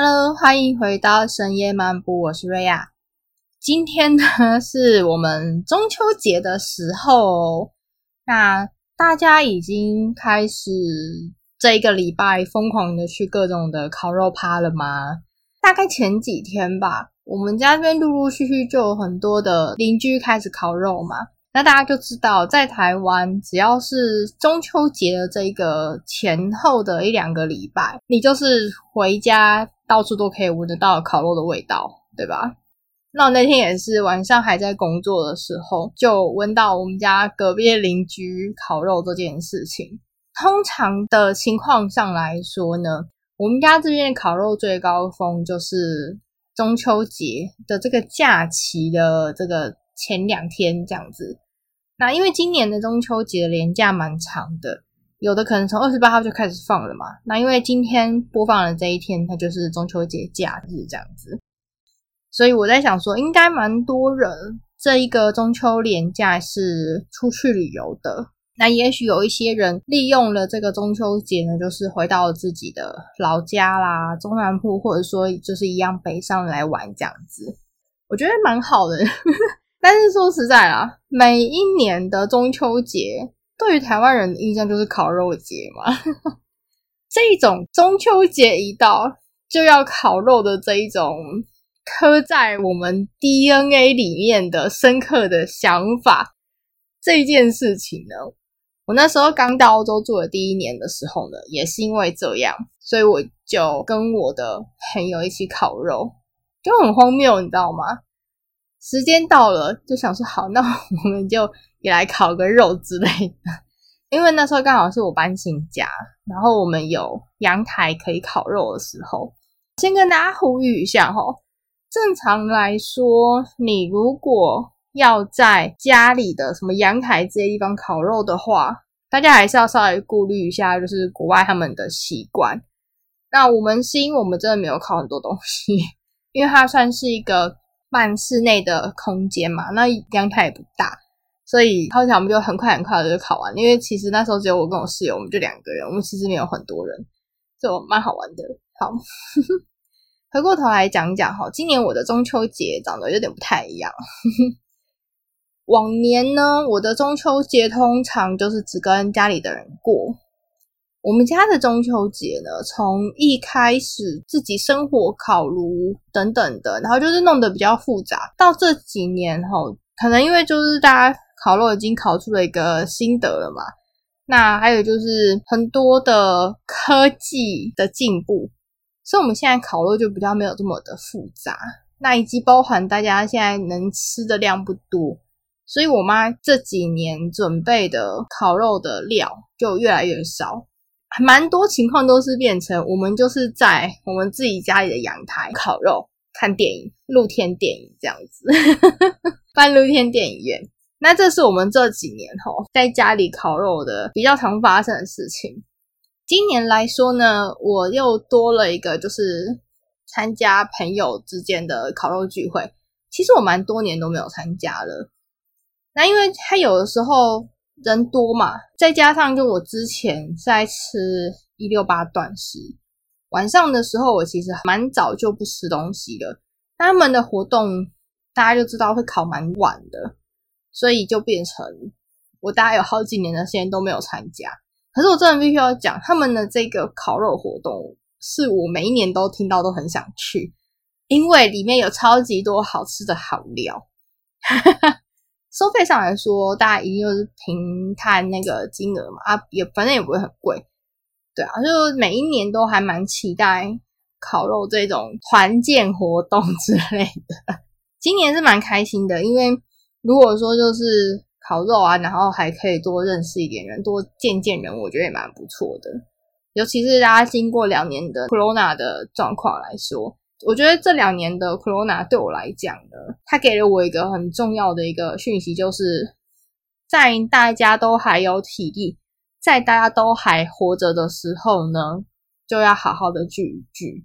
Hello，欢迎回到深夜漫步，我是瑞亚。今天呢是我们中秋节的时候，那大家已经开始这一个礼拜疯狂的去各种的烤肉趴了吗？大概前几天吧，我们家这边陆陆续续就有很多的邻居开始烤肉嘛。那大家就知道，在台湾只要是中秋节的这个前后的一两个礼拜，你就是回家到处都可以闻得到烤肉的味道，对吧？那我那天也是晚上还在工作的时候，就闻到我们家隔壁邻居烤肉这件事情。通常的情况上来说呢，我们家这边的烤肉最高峰就是中秋节的这个假期的这个前两天这样子。那因为今年的中秋节连假蛮长的，有的可能从二十八号就开始放了嘛。那因为今天播放的这一天，它就是中秋节假日这样子，所以我在想说，应该蛮多人这一个中秋连假是出去旅游的。那也许有一些人利用了这个中秋节呢，就是回到自己的老家啦，中南部，或者说就是一样北上来玩这样子，我觉得蛮好的。但是说实在啦，每一年的中秋节对于台湾人的印象就是烤肉节嘛。这一种中秋节一到就要烤肉的这一种刻在我们 DNA 里面的深刻的想法，这件事情呢，我那时候刚到澳洲住的第一年的时候呢，也是因为这样，所以我就跟我的朋友一起烤肉，就很荒谬，你知道吗？时间到了，就想说好，那 我们就也来烤个肉之类的。因为那时候刚好是我搬新家，然后我们有阳台可以烤肉的时候，先跟大家呼吁一下哈。正常来说，你如果要在家里的什么阳台这些地方烤肉的话，大家还是要稍微顾虑一下，就是国外他们的习惯。那我们是因为我们真的没有烤很多东西，因为它算是一个。半室内的空间嘛，那阳台也不大，所以烤起来我们就很快很快的就考完。因为其实那时候只有我跟我室友，我们就两个人，我们其实没有很多人，就蛮好玩的。好，回过头来讲讲哈，今年我的中秋节长得有点不太一样。往年呢，我的中秋节通常就是只跟家里的人过。我们家的中秋节呢，从一开始自己生火烤炉等等的，然后就是弄得比较复杂。到这几年吼，可能因为就是大家烤肉已经烤出了一个心得了嘛。那还有就是很多的科技的进步，所以我们现在烤肉就比较没有这么的复杂。那以及包含大家现在能吃的量不多，所以我妈这几年准备的烤肉的料就越来越少。蛮多情况都是变成我们就是在我们自己家里的阳台烤肉、看电影、露天电影这样子，办露天电影院。那这是我们这几年吼在家里烤肉的比较常发生的事情。今年来说呢，我又多了一个，就是参加朋友之间的烤肉聚会。其实我蛮多年都没有参加了。那因为他有的时候。人多嘛，再加上就我之前在吃一六八断食，晚上的时候我其实蛮早就不吃东西了。他们的活动大家就知道会烤蛮晚的，所以就变成我大概有好几年的时间都没有参加。可是我真的必须要讲，他们的这个烤肉活动是我每一年都听到都很想去，因为里面有超级多好吃的好料。收费上来说，大家一定就是平看那个金额嘛，啊，也反正也不会很贵，对啊，就每一年都还蛮期待烤肉这种团建活动之类的。今年是蛮开心的，因为如果说就是烤肉啊，然后还可以多认识一点人，多见见人，我觉得也蛮不错的。尤其是大家经过两年的 Corona 的状况来说。我觉得这两年的 Corona 对我来讲呢，它给了我一个很重要的一个讯息，就是在大家都还有体力，在大家都还活着的时候呢，就要好好的聚一聚。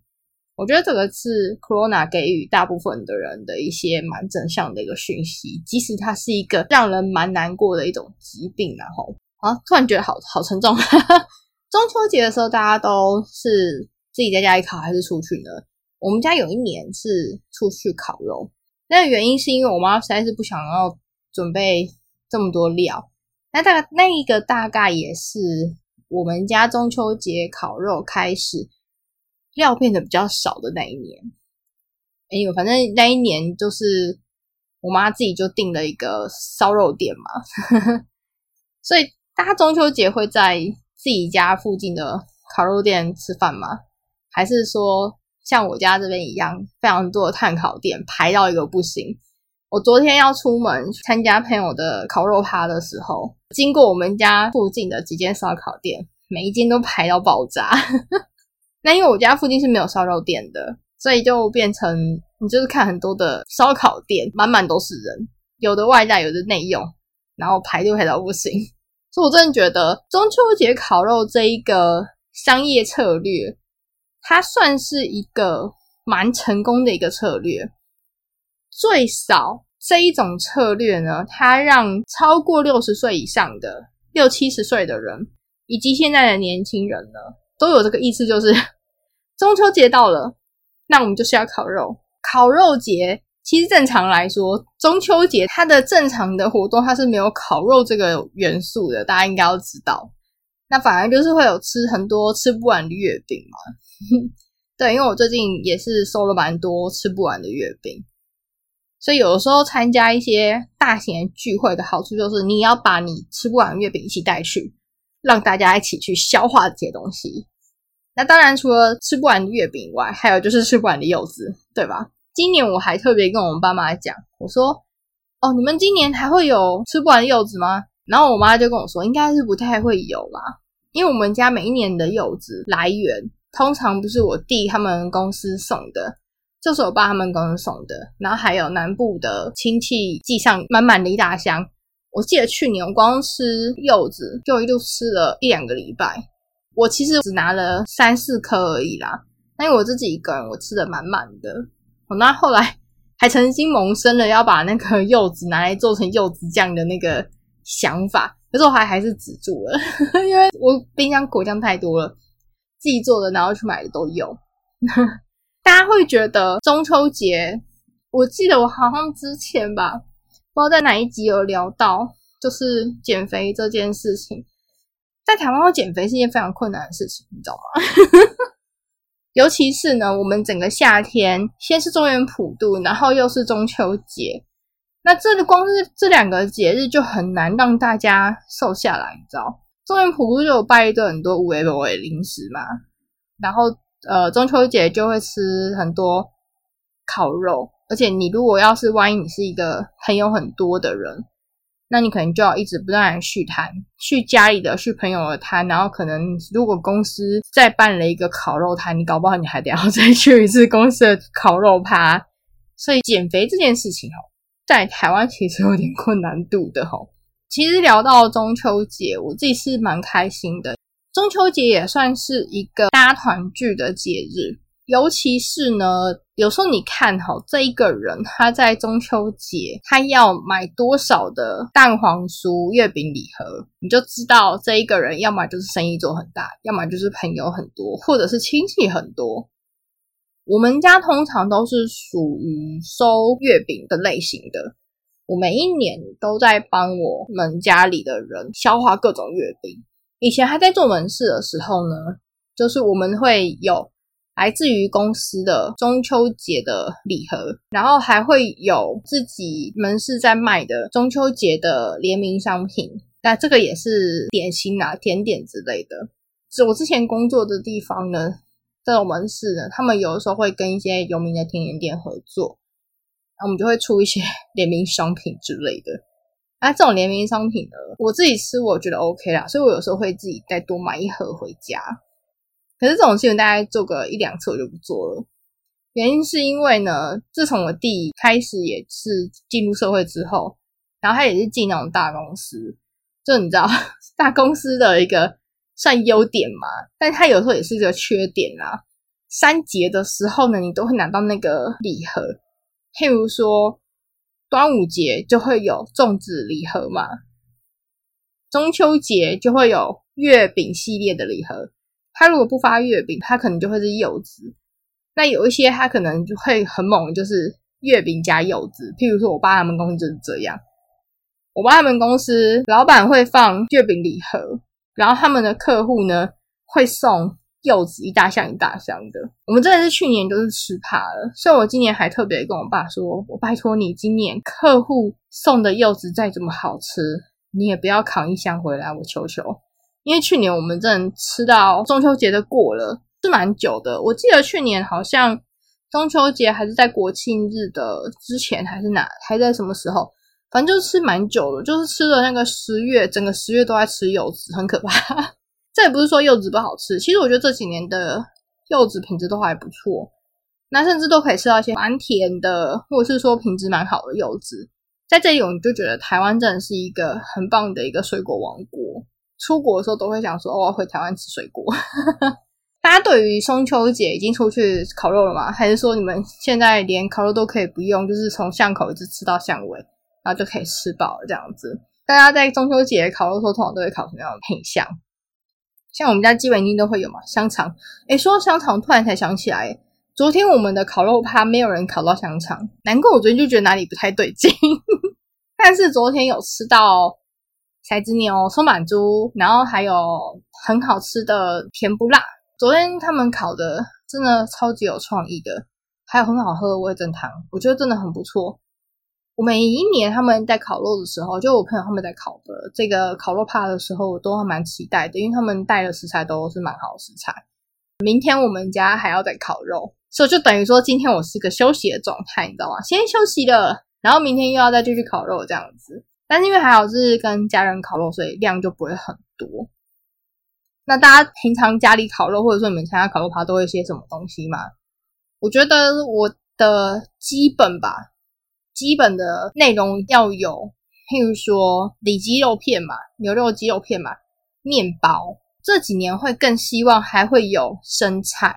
我觉得这个是 Corona 给予大部分的人的一些蛮正向的一个讯息，即使它是一个让人蛮难过的一种疾病，然后啊，突然觉得好好沉重。中秋节的时候，大家都是自己在家里烤，还是出去呢？我们家有一年是出去烤肉，那个原因是因为我妈实在是不想要准备这么多料。那大概那一个大概也是我们家中秋节烤肉开始料变得比较少的那一年。哎呦，反正那一年就是我妈自己就订了一个烧肉店嘛，所以大家中秋节会在自己家附近的烤肉店吃饭吗？还是说像我家这边一样，非常多的碳烤店排到一个不行？我昨天要出门参加朋友的烤肉趴的时候，经过我们家附近的几间烧烤店，每一间都排到爆炸。那因为我家附近是没有烧肉店的，所以就变成你就是看很多的烧烤店，满满都是人，有的外带，有的内用，然后排队排到不行。所以我真的觉得中秋节烤肉这一个商业策略，它算是一个蛮成功的一个策略。最少这一种策略呢，它让超过六十岁以上的六七十岁的人，以及现在的年轻人呢，都有这个意思，就是 中秋节到了，那我们就是要烤肉。烤肉节其实正常来说，中秋节它的正常的活动它是没有烤肉这个元素的，大家应该要知道。那反而就是会有吃很多吃不完的月饼嘛。对，因为我最近也是收了蛮多吃不完的月饼。所以有的时候参加一些大型的聚会的好处就是，你要把你吃不完的月饼一起带去，让大家一起去消化这些东西。那当然，除了吃不完的月饼以外，还有就是吃不完的柚子，对吧？今年我还特别跟我们爸妈讲，我说：“哦，你们今年还会有吃不完的柚子吗？”然后我妈就跟我说：“应该是不太会有啦，因为我们家每一年的柚子来源通常不是我弟他们公司送的。”就是我爸他们公司送的，然后还有南部的亲戚寄上满满的一大箱。我记得去年我光吃柚子就一路吃了一两个礼拜。我其实只拿了三四颗而已啦，但因为我自己一个人，我吃的满满的。我那后来还曾经萌生了要把那个柚子拿来做成柚子酱的那个想法，可是我还还是止住了，因为我冰箱果酱太多了，自己做的然后去买的都有。大家会觉得中秋节，我记得我好像之前吧，不知道在哪一集有聊到，就是减肥这件事情，在台湾要减肥是一件非常困难的事情，你知道吗？尤其是呢，我们整个夏天，先是中原普渡，然后又是中秋节，那这个光是这两个节日就很难让大家瘦下来，你知道？中元普渡就有拜一顿很多五 A 五 A 零食嘛，然后。呃，中秋节就会吃很多烤肉，而且你如果要是万一你是一个朋友很多的人，那你可能就要一直不断的续摊，去家里的，去朋友的摊，然后可能如果公司再办了一个烤肉摊，你搞不好你还得要 再去一次公司的烤肉趴。所以减肥这件事情哦，在台湾其实有点困难度的吼。其实聊到中秋节，我自己是蛮开心的。中秋节也算是一个大家团聚的节日，尤其是呢，有时候你看哈，这一个人他在中秋节他要买多少的蛋黄酥、月饼礼盒，你就知道这一个人要么就是生意做很大，要么就是朋友很多，或者是亲戚很多。我们家通常都是属于收月饼的类型的，我每一年都在帮我们家里的人消化各种月饼。以前还在做门市的时候呢，就是我们会有来自于公司的中秋节的礼盒，然后还会有自己门市在卖的中秋节的联名商品。那这个也是点心啊、甜点之类的。是我之前工作的地方呢，这种门市呢，他们有的时候会跟一些有名的甜点店合作，那我们就会出一些 联名商品之类的。那这种联名商品呢，我自己吃我觉得 OK 啦，所以我有时候会自己再多买一盒回家。可是这种事情大概做个一两次我就不做了，原因是因为呢，自从我弟开始也是进入社会之后，然后他也是进那种大公司，就你知道 大公司的一个算优点嘛，但他有时候也是一个缺点啦。三节的时候呢，你都会拿到那个礼盒，譬如说。端午节就会有粽子礼盒嘛，中秋节就会有月饼系列的礼盒。他如果不发月饼，他可能就会是柚子。那有一些他可能就会很猛，就是月饼加柚子。譬如说我爸他们公司就是这样，我爸他们公司老板会放月饼礼盒，然后他们的客户呢会送。柚子一大箱一大箱的，我们真的是去年就是吃怕了，所以我今年还特别跟我爸说：“我拜托你，今年客户送的柚子再怎么好吃，你也不要扛一箱回来，我求求。”因为去年我们真的吃到中秋节的过了，是蛮久的。我记得去年好像中秋节还是在国庆日的之前，还是哪还在什么时候，反正就是吃蛮久的，就是吃了那个十月，整个十月都在吃柚子，很可怕。这也不是说柚子不好吃，其实我觉得这几年的柚子品质都还不错，那甚至都可以吃到一些蛮甜的，或者是说品质蛮好的柚子。在这里，我们就觉得台湾真的是一个很棒的一个水果王国。出国的时候都会想说，我要回台湾吃水果。大家对于中秋节已经出去烤肉了吗？还是说你们现在连烤肉都可以不用，就是从巷口一直吃到巷尾，然后就可以吃饱了这样子？大家在中秋节烤肉的时候，通常都会烤什么样的品相？像我们家基本一定都会有嘛，香肠。诶说到香肠，突然才想起来，昨天我们的烤肉趴没有人烤到香肠，难怪我昨天就觉得哪里不太对劲。但是昨天有吃到骰子牛、松板猪，然后还有很好吃的甜不辣。昨天他们烤的真的超级有创意的，还有很好喝的味增汤，我觉得真的很不错。我每一年他们在烤肉的时候，就我朋友他们在烤的这个烤肉趴的时候，我都还蛮期待的，因为他们带的食材都是蛮好的食材。明天我们家还要再烤肉，所以就等于说今天我是一个休息的状态，你知道吗？先休息了，然后明天又要再继续烤肉这样子。但是因为还好是跟家人烤肉，所以量就不会很多。那大家平常家里烤肉，或者说你们参加烤肉趴，都会些什么东西吗？我觉得我的基本吧。基本的内容要有，譬如说里脊肉片嘛，牛肉鸡肉片嘛，面包。这几年会更希望还会有生菜。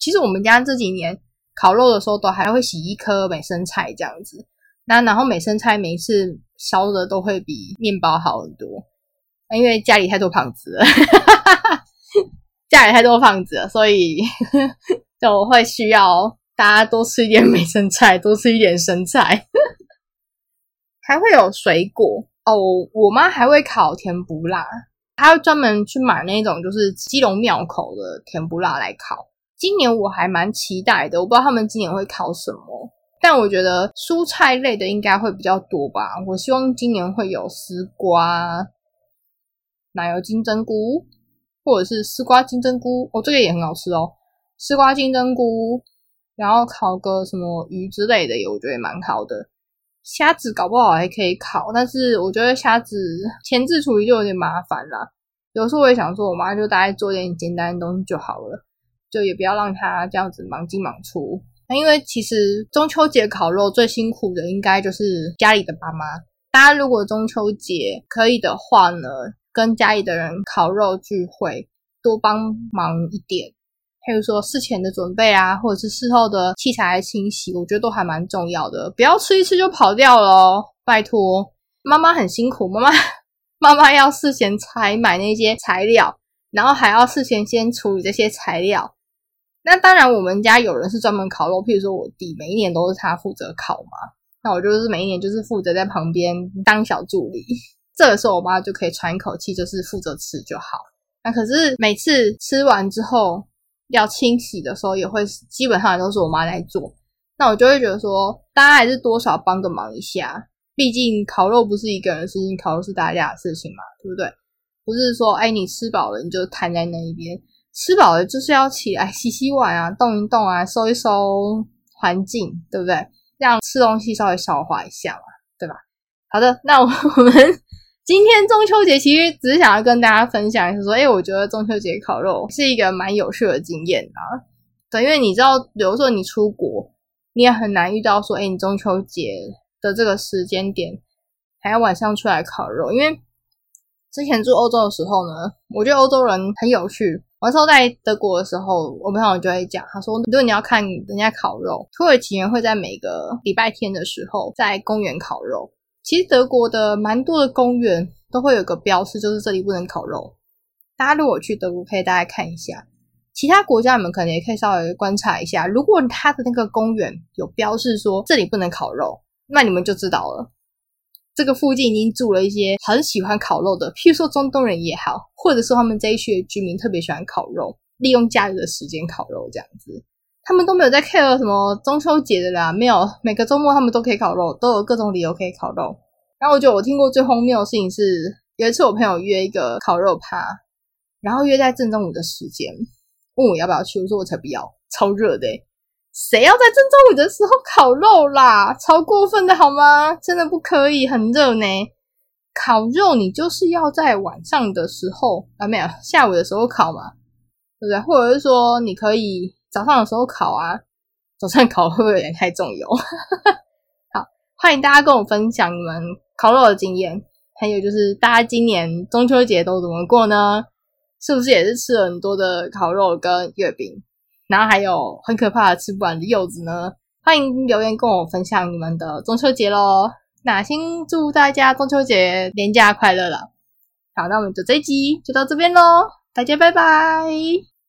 其实我们家这几年烤肉的时候，都还会洗一颗美生菜这样子。那然后美生菜每一次烧的都会比面包好很多，因为家里太多胖子了，家里太多胖子了，所以 就会需要。大家多吃一点美生菜，多吃一点生菜，还会有水果哦。我妈还会烤甜不辣，她会专门去买那种就是基隆庙口的甜不辣来烤。今年我还蛮期待的，我不知道他们今年会烤什么，但我觉得蔬菜类的应该会比较多吧。我希望今年会有丝瓜、奶油金针菇，或者是丝瓜金针菇哦，这个也很好吃哦，丝瓜金针菇。然后烤个什么鱼之类的，也我觉得也蛮好的。虾子搞不好还可以烤，但是我觉得虾子前置处理就有点麻烦啦。有时候我也想说，我妈就大概做点简单的东西就好了，就也不要让她这样子忙进忙出。那因为其实中秋节烤肉最辛苦的应该就是家里的爸妈。大家如果中秋节可以的话呢，跟家里的人烤肉聚会，多帮忙一点。譬如说事前的准备啊，或者是事后的器材清洗，我觉得都还蛮重要的。不要吃一次就跑掉了哦，拜托。妈妈很辛苦，妈妈妈妈要事前采买那些材料，然后还要事前先处理这些材料。那当然，我们家有人是专门烤肉，譬如说我弟，每一年都是他负责烤嘛。那我就是每一年就是负责在旁边当小助理。这个时候，我妈就可以喘一口气，就是负责吃就好。那可是每次吃完之后，要清洗的时候，也会基本上都是我妈在做。那我就会觉得说，大家还是多少帮个忙一下。毕竟烤肉不是一个人的事情，烤肉是大家的事情嘛，对不对？不是说，哎，你吃饱了你就瘫在那一边，吃饱了就是要起来洗洗碗啊，动一动啊，收一收环境，对不对？让吃东西稍微消化一下嘛，对吧？好的，那我们。今天中秋节其实只是想要跟大家分享，是说，哎，我觉得中秋节烤肉是一个蛮有趣的经验啊。对，因为你知道，比如说你出国，你也很难遇到说，哎，你中秋节的这个时间点还要晚上出来烤肉。因为之前住欧洲的时候呢，我觉得欧洲人很有趣。我那时候在德国的时候，我朋友就会讲，他说，如果你要看人家烤肉，土耳其人会在每个礼拜天的时候在公园烤肉。其实德国的蛮多的公园都会有个标识，就是这里不能烤肉。大家如果去德国，可以大家看一下。其他国家你们可能也可以稍微观察一下，如果它的那个公园有标示说这里不能烤肉，那你们就知道了，这个附近已经住了一些很喜欢烤肉的，譬如说中东人也好，或者说他们这一区的居民特别喜欢烤肉，利用假日的时间烤肉这样子。他们都没有在 care 什么中秋节的啦，没有每个周末他们都可以烤肉，都有各种理由可以烤肉。然后我觉得我听过最荒谬的事情是，有一次我朋友约一个烤肉趴，然后约在正中午的时间，问我要不要去，我说我才不要，超热的，谁要在正中午的时候烤肉啦？超过分的好吗？真的不可以，很热呢。烤肉你就是要在晚上的时候啊，没有下午的时候烤嘛，对不对？或者是说你可以。早上的时候烤啊，早上烤会不会有点太重油？好，欢迎大家跟我分享你们烤肉的经验，还有就是大家今年中秋节都怎么过呢？是不是也是吃了很多的烤肉跟月饼，然后还有很可怕的吃不完的柚子呢？欢迎留言跟我分享你们的中秋节喽！那先祝大家中秋节连假快乐了。好，那我们就这一集就到这边喽，大家拜拜。